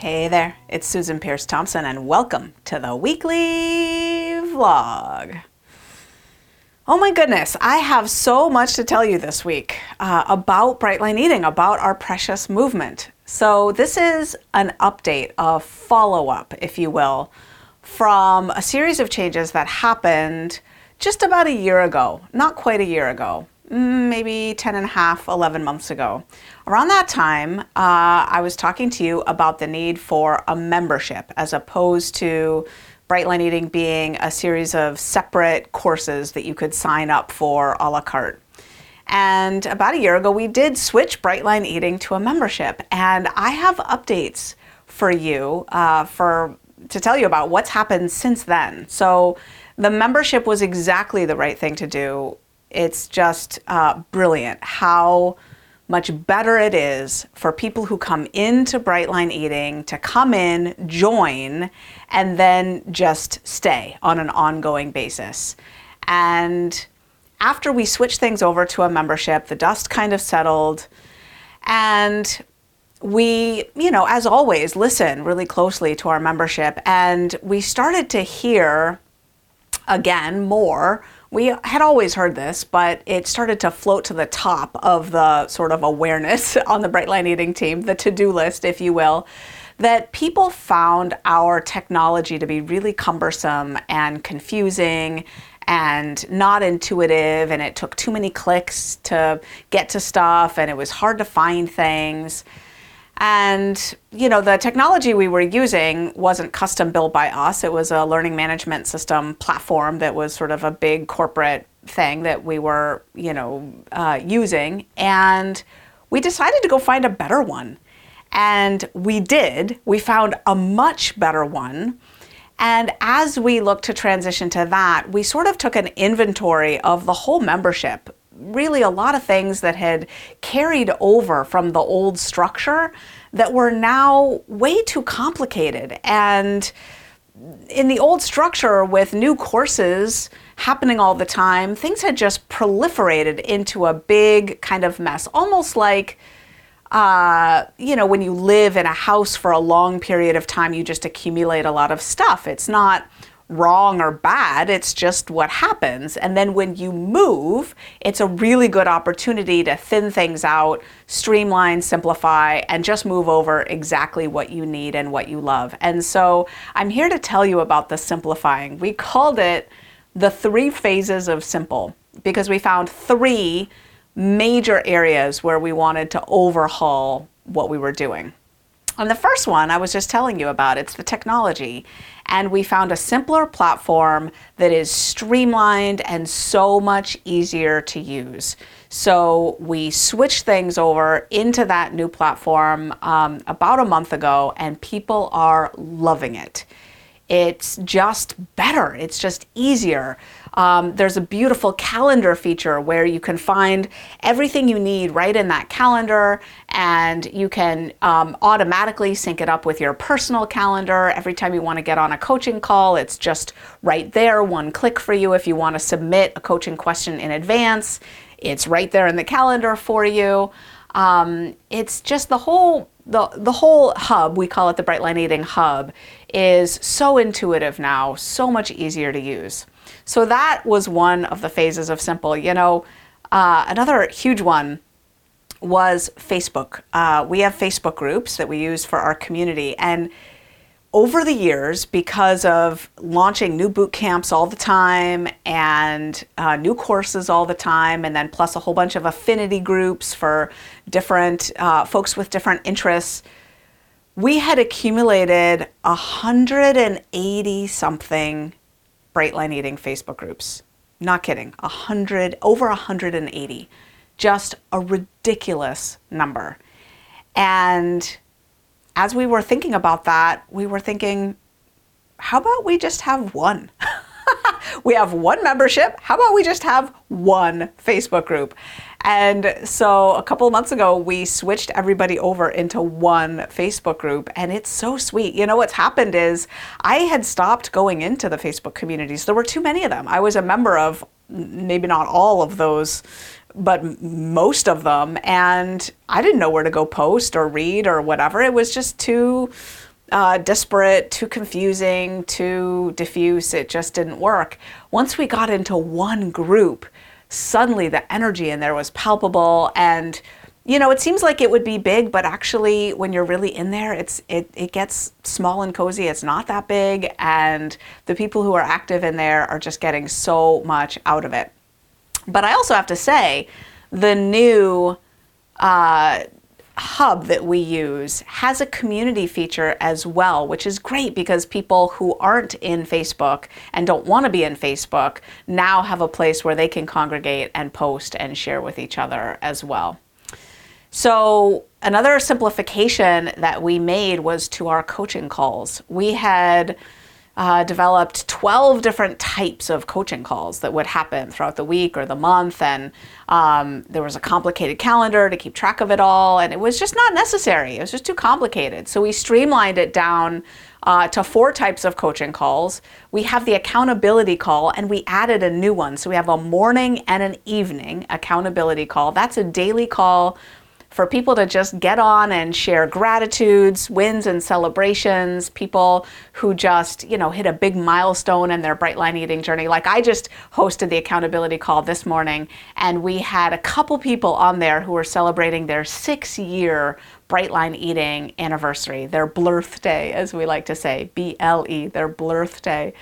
Hey there, it's Susan Peirce Thompson, and welcome to the weekly vlog. Oh my goodness, I have so much to tell you this week uh, about Brightline Eating, about our precious movement. So, this is an update, a follow up, if you will, from a series of changes that happened just about a year ago, not quite a year ago, maybe 10 and a half, 11 months ago. Around that time, uh, I was talking to you about the need for a membership as opposed to Brightline Eating being a series of separate courses that you could sign up for a la carte. And about a year ago, we did switch Brightline Eating to a membership. And I have updates for you uh, for to tell you about what's happened since then. So the membership was exactly the right thing to do. It's just uh, brilliant how much better it is for people who come into Brightline Eating to come in, join, and then just stay on an ongoing basis. And after we switched things over to a membership, the dust kind of settled. And we, you know, as always, listen really closely to our membership. And we started to hear again more we had always heard this, but it started to float to the top of the sort of awareness on the Brightline Eating team, the to do list, if you will, that people found our technology to be really cumbersome and confusing and not intuitive, and it took too many clicks to get to stuff, and it was hard to find things. And, you know, the technology we were using wasn't custom built by us. It was a learning management system platform that was sort of a big corporate thing that we were, you know, uh, using. And we decided to go find a better one. And we did. We found a much better one. And as we looked to transition to that, we sort of took an inventory of the whole membership really a lot of things that had carried over from the old structure that were now way too complicated. And in the old structure with new courses happening all the time, things had just proliferated into a big kind of mess, almost like. Uh, you know, when you live in a house for a long period of time, you just accumulate a lot of stuff. It's not wrong or bad, it's just what happens. And then when you move, it's a really good opportunity to thin things out, streamline, simplify, and just move over exactly what you need and what you love. And so I'm here to tell you about the simplifying. We called it the three phases of simple because we found three major areas where we wanted to overhaul what we were doing. And the first one I was just telling you about, it's the technology. And we found a simpler platform that is streamlined and so much easier to use. So we switched things over into that new platform um, about a month ago, and people are loving it. It's just better, it's just easier. Um, there's a beautiful calendar feature where you can find everything you need right in that calendar, and you can um, automatically sync it up with your personal calendar. Every time you want to get on a coaching call, it's just right there, one click for you. If you want to submit a coaching question in advance, it's right there in the calendar for you. Um, it's just the whole the the whole hub we call it the Brightline Eating Hub is so intuitive now, so much easier to use. So that was one of the phases of simple. You know, uh, another huge one was Facebook. Uh, we have Facebook groups that we use for our community, and over the years, because of launching new boot camps all the time and uh, new courses all the time, and then plus a whole bunch of affinity groups for different uh, folks with different interests, we had accumulated 180 something Brightline Eating Facebook groups. Not kidding, 100, over 180. Just a ridiculous number. And as we were thinking about that, we were thinking, how about we just have one? we have one membership. How about we just have one Facebook group? And so a couple months ago, we switched everybody over into one Facebook group, and it's so sweet. You know, what's happened is I had stopped going into the Facebook communities. There were too many of them. I was a member of maybe not all of those but most of them and i didn't know where to go post or read or whatever. It was just too uh, disparate too confusing too diffuse. It just didn't work. Once we got into one group suddenly the energy in there was palpable and you know it seems like it would be big but actually when you're really in there it's it, it gets small and cozy. It's not that big and the people who are active in there are just getting so much out of it but i also have to say the new uh, hub that we use has a community feature as well, which is great because people who aren't in Facebook and don't want to be in Facebook now have a place where they can congregate and post and share with each other as well. So, another simplification that we made was to our coaching calls. We had uh, developed 12 different types of coaching calls that would happen throughout the week or the month. And um, there was a complicated calendar to keep track of it all. And it was just not necessary. It was just too complicated. So we streamlined it down uh, to four types of coaching calls. We have the accountability call, and we added a new one. So we have a morning and an evening accountability call. That's a daily call for people to just get on and share gratitudes, wins, and celebrations, people who just, you know, hit a big milestone in their bright line eating journey. Like I just hosted the accountability call this morning, and we had a couple people on there who were celebrating their six year bright line eating anniversary, their birthday, as we like to say, B L E, their birthday.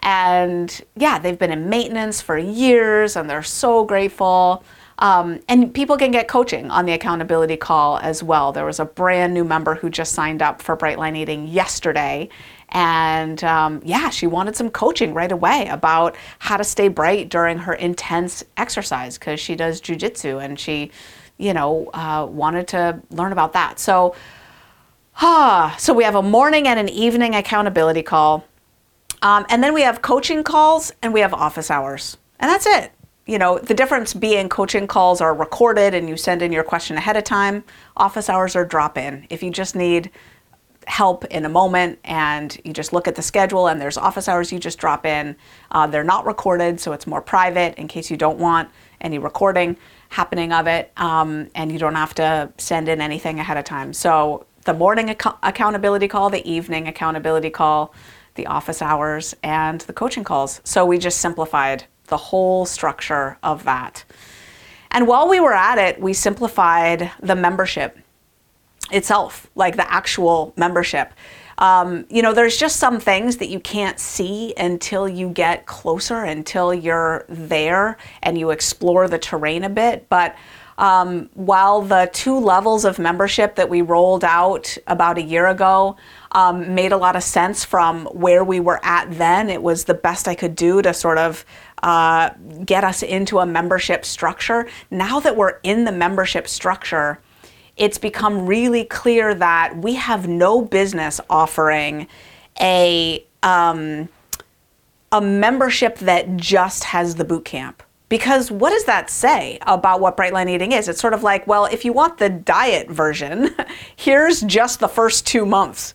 And yeah, they've been in maintenance for years and they're so grateful. Um, and people can get coaching on the accountability call as well. There was a brand new member who just signed up for Brightline Eating yesterday. And um, yeah, she wanted some coaching right away about how to stay bright during her intense exercise because she does jujitsu and she, you know, uh, wanted to learn about that. So, ah, so we have a morning and an evening accountability call. Um, and then we have coaching calls and we have office hours. And that's it you know, the difference being coaching calls are recorded and you send in your question ahead of time. Office hours are drop in. If you just need help in a moment and you just look at the schedule and there's office hours, you just drop in. Uh, they're not recorded, so it's more private in case you don't want any recording happening of it um, and you don't have to send in anything ahead of time. So the morning ac- accountability call, the evening accountability call, the office hours, and the coaching calls. So we just simplified the whole structure of that. And while we were at it, we simplified the membership itself, like the actual membership. Um, you know, there's just some things that you can't see until you get closer, until you're there and you explore the terrain a bit. But um, while the two levels of membership that we rolled out about a year ago um, made a lot of sense from where we were at then, it was the best I could do to sort of uh, get us into a membership structure. Now that we're in the membership structure, it's become really clear that we have no business offering a um, a membership that just has the boot camp. Because what does that say about what Brightline Eating is? It's sort of like, well, if you want the diet version, here's just the first two months.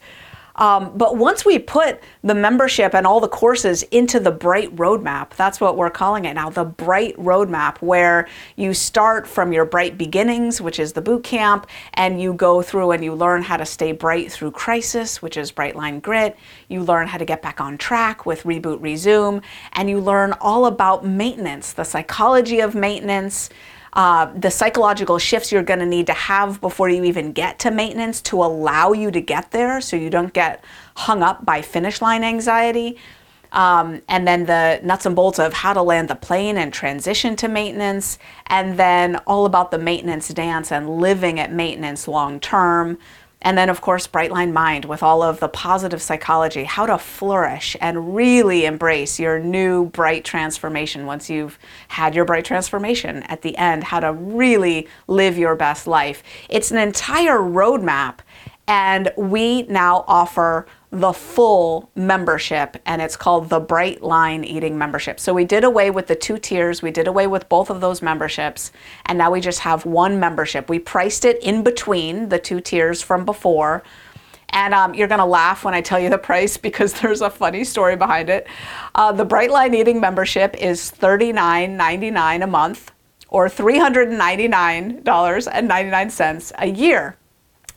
Um, but once we put the membership and all the courses into the Bright Roadmap, that's what we're calling it now the Bright Roadmap, where you start from your Bright Beginnings, which is the boot camp, and you go through and you learn how to stay bright through crisis, which is Brightline Grit. You learn how to get back on track with Reboot Resume, and you learn all about maintenance, the psychology of maintenance uh, the psychological shifts you're going to need to have before you even get to maintenance to allow you to get there so you don't get hung up by finish line anxiety. Um, and then the nuts and bolts of how to land the plane and transition to maintenance, and then all about the maintenance dance and living at maintenance long term. And then, of course, Brightline Mind with all of the positive psychology, how to flourish and really embrace your new bright transformation once you've had your bright transformation at the end, how to really live your best life. It's an entire roadmap. And we now offer the full membership, and it's called the Bright Line Eating Membership. So we did away with the two tiers, we did away with both of those memberships, and now we just have one membership. We priced it in between the two tiers from before. And um, you're gonna laugh when I tell you the price because there's a funny story behind it. Uh, the Bright Line Eating membership is $39.99 a month or $399.99 a year.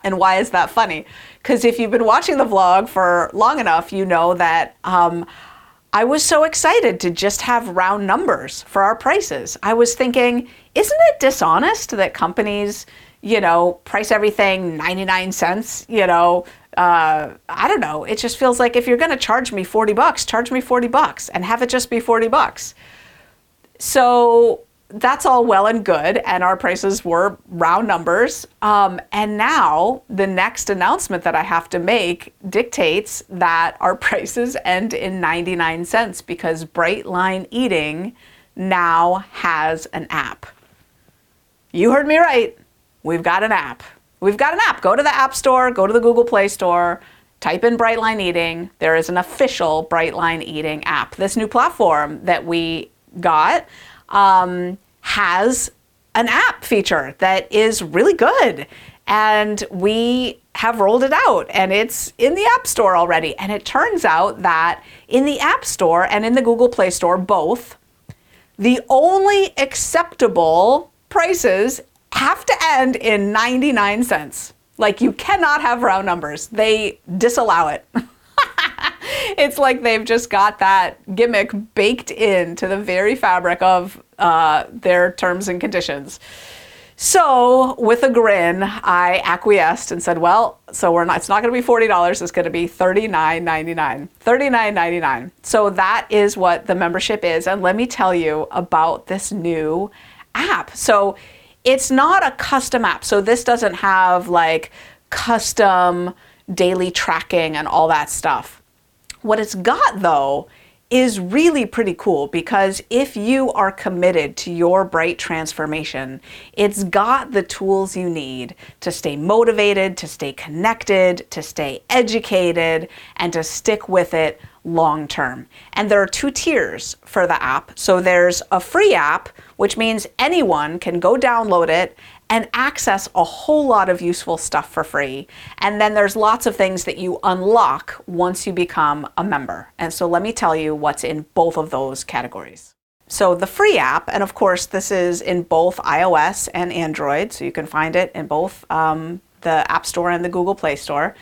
And why is that funny? Because if you've been watching the vlog for long enough, you know that um, I was so excited to just have round numbers for our prices. I was thinking, isn't it dishonest that companies, you know, price everything 99 cents, you know, uh, I don't know. It just feels like if you're going to charge me 40 bucks, charge me 40 bucks and have it just be 40 bucks. So that's all well and good, and our prices were round numbers. Um, and now the next announcement that I have to make dictates that our prices end in 99 cents because Brightline Eating now has an app. You heard me right. We've got an app. We've got an app. Go to the App Store, go to the Google Play Store, type in Brightline Eating. There is an official Brightline Eating app. This new platform that we got um, has an app feature that is really good. And we have rolled it out and it's in the App Store already. And it turns out that in the App Store and in the Google Play Store, both, the only acceptable prices have to end in 99 cents. Like you cannot have round numbers, they disallow it. it's like they've just got that gimmick baked into the very fabric of uh, their terms and conditions. So, with a grin, I acquiesced and said, "Well, so we're not. It's not going to be forty dollars. It's going to be thirty nine ninety nine. Thirty nine ninety nine. So that is what the membership is. And let me tell you about this new app. So, it's not a custom app. So this doesn't have like custom daily tracking and all that stuff. What it's got though is really pretty cool because if you are committed to your bright transformation, it's got the tools you need to stay motivated, to stay connected, to stay educated, and to stick with it long term. And there are two tiers for the app. So there's a free app, which means anyone can go download it and access a whole lot of useful stuff for free. And then there's lots of things that you unlock once you become a member. And so let me tell you what's in both of those categories. So the free app, and of course this is in both iOS and Android, so you can find it in both um, the App Store and the Google Play Store.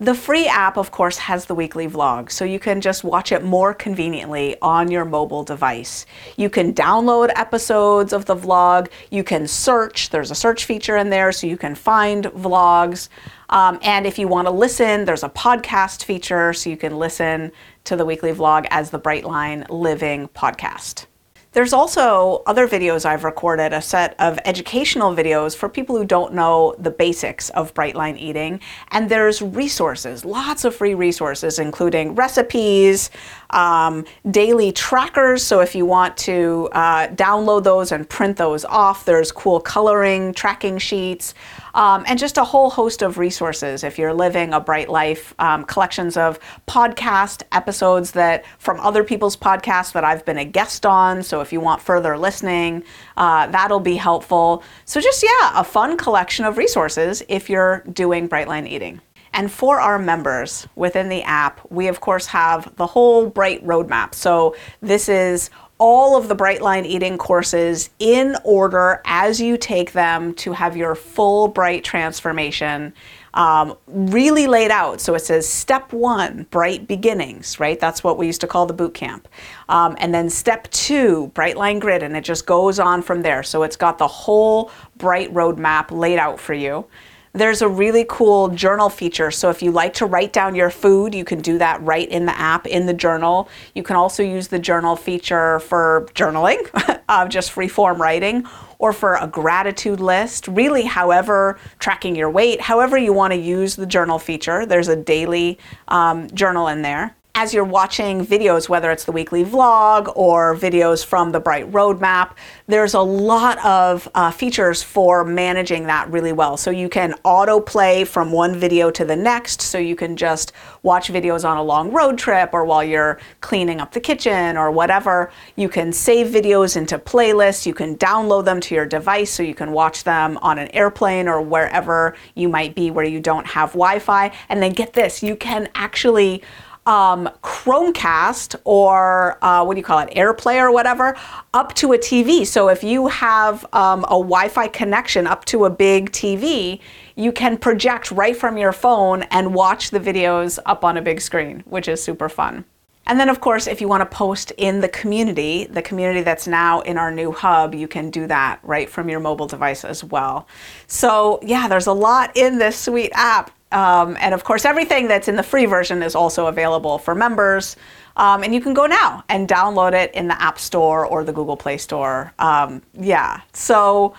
The free app, of course, has the weekly vlog, so you can just watch it more conveniently on your mobile device. You can download episodes of the vlog. You can search. There's a search feature in there, so you can find vlogs. Um, and if you want to listen, there's a podcast feature, so you can listen to the weekly vlog as the Brightline Living podcast. There's also other videos I've recorded, a set of educational videos for people who don't know the basics of Brightline eating. And there's resources, lots of free resources, including recipes, um, daily trackers. So if you want to uh, download those and print those off, there's cool coloring, tracking sheets, um, and just a whole host of resources if you're living a bright life. Um, collections of podcast episodes that from other people's podcasts that I've been a guest on. So if you want further listening, uh, that'll be helpful. So just yeah, a fun collection of resources if you're doing Brightline eating. And for our members within the app, we of course have the whole Bright roadmap. So this is all of the Brightline eating courses in order as you take them to have your full Bright transformation um, really laid out. So it says step one, Bright beginnings, right? That's what we used to call the boot camp. Um, and then step two, Brightline Grit, and it just goes on from there. So it's got the whole Bright roadmap laid out for you. There's a really cool journal feature. So if you like to write down your food, you can do that right in the app in the journal. You can also use the journal feature for journaling, uh, just free form writing, or for a gratitude list. Really, however, tracking your weight, however you want to use the journal feature. There's a daily um, journal in there. As you're watching videos, whether it's the weekly vlog or videos from the Bright Roadmap, there's a lot of uh, features for managing that really well. So you can autoplay from one video to the next. So you can just watch videos on a long road trip or while you're cleaning up the kitchen or whatever. You can save videos into playlists. You can download them to your device so you can watch them on an airplane or wherever you might be where you don't have Wi Fi. And then get this, you can actually um, Chromecast or uh, what do you call it, AirPlay or whatever, up to a TV. So if you have um, a Wi Fi connection up to a big TV, you can project right from your phone and watch the videos up on a big screen, which is super fun. And then, of course, if you want to post in the community, the community that's now in our new hub, you can do that right from your mobile device as well. So, yeah, there's a lot in this sweet app. Um, and of course, everything that's in the free version is also available for members. Um, and you can go now and download it in the App Store or the Google Play Store. Um, yeah, so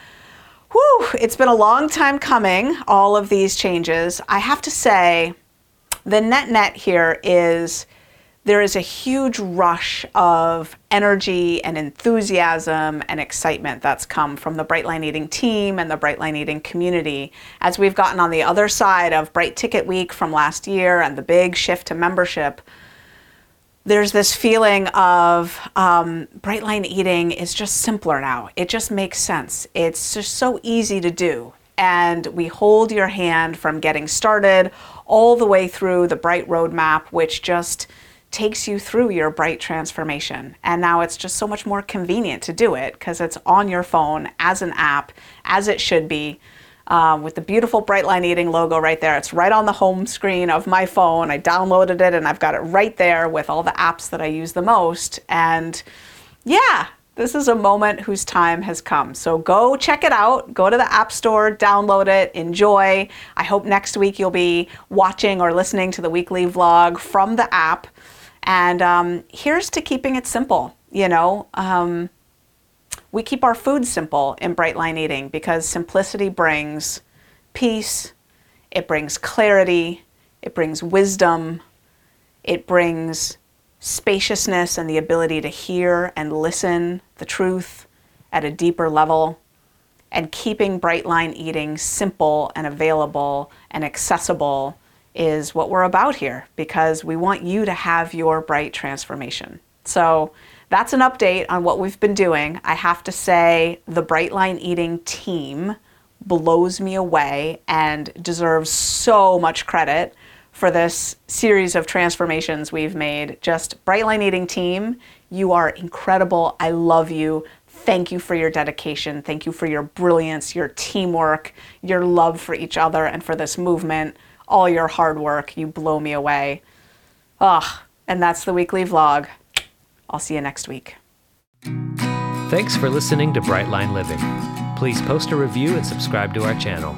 whew, it's been a long time coming, all of these changes. I have to say, the net net here is there is a huge rush of energy and enthusiasm and excitement that's come from the Brightline Eating team and the Brightline Eating community as we've gotten on the other side of Bright Ticket Week from last year and the big shift to membership. There's this feeling of um, Brightline Eating is just simpler now. It just makes sense. It's just so easy to do. And we hold your hand from getting started all the way through the Bright Roadmap, which just takes you through your bright transformation. And now it's just so much more convenient to do it because it's on your phone as an app, as it should be. Um, with the beautiful Brightline Eating logo right there. It's right on the home screen of my phone. I downloaded it and I've got it right there with all the apps that I use the most. And yeah, this is a moment whose time has come. So go check it out. Go to the App Store, download it, enjoy. I hope next week you'll be watching or listening to the weekly vlog from the app. And um, here's to keeping it simple. You know, um, we keep our food simple in Brightline Eating because simplicity brings peace, it brings clarity, it brings wisdom, it brings spaciousness and the ability to hear and listen the truth at a deeper level. And keeping Brightline Eating simple and available and accessible is what we're about here because we want you to have your bright transformation. So that's an update on what we've been doing. I have to say, the Brightline Eating team blows me away and deserves so much credit for this series of transformations we've made. Just Brightline Eating team, you are incredible. I love you. Thank you for your dedication. Thank you for your brilliance, your teamwork, your love for each other, and for this movement all your hard work. You blow me away. Ugh. And that's the weekly vlog. I'll see you next week. Thanks for listening to Brightline Living. Please post a review and subscribe to our channel.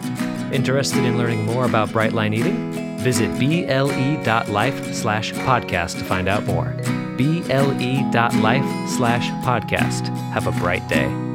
Interested in learning more about Brightline Eating? Visit ble.life slash podcast to find out more. ble.life slash podcast. Have a bright day.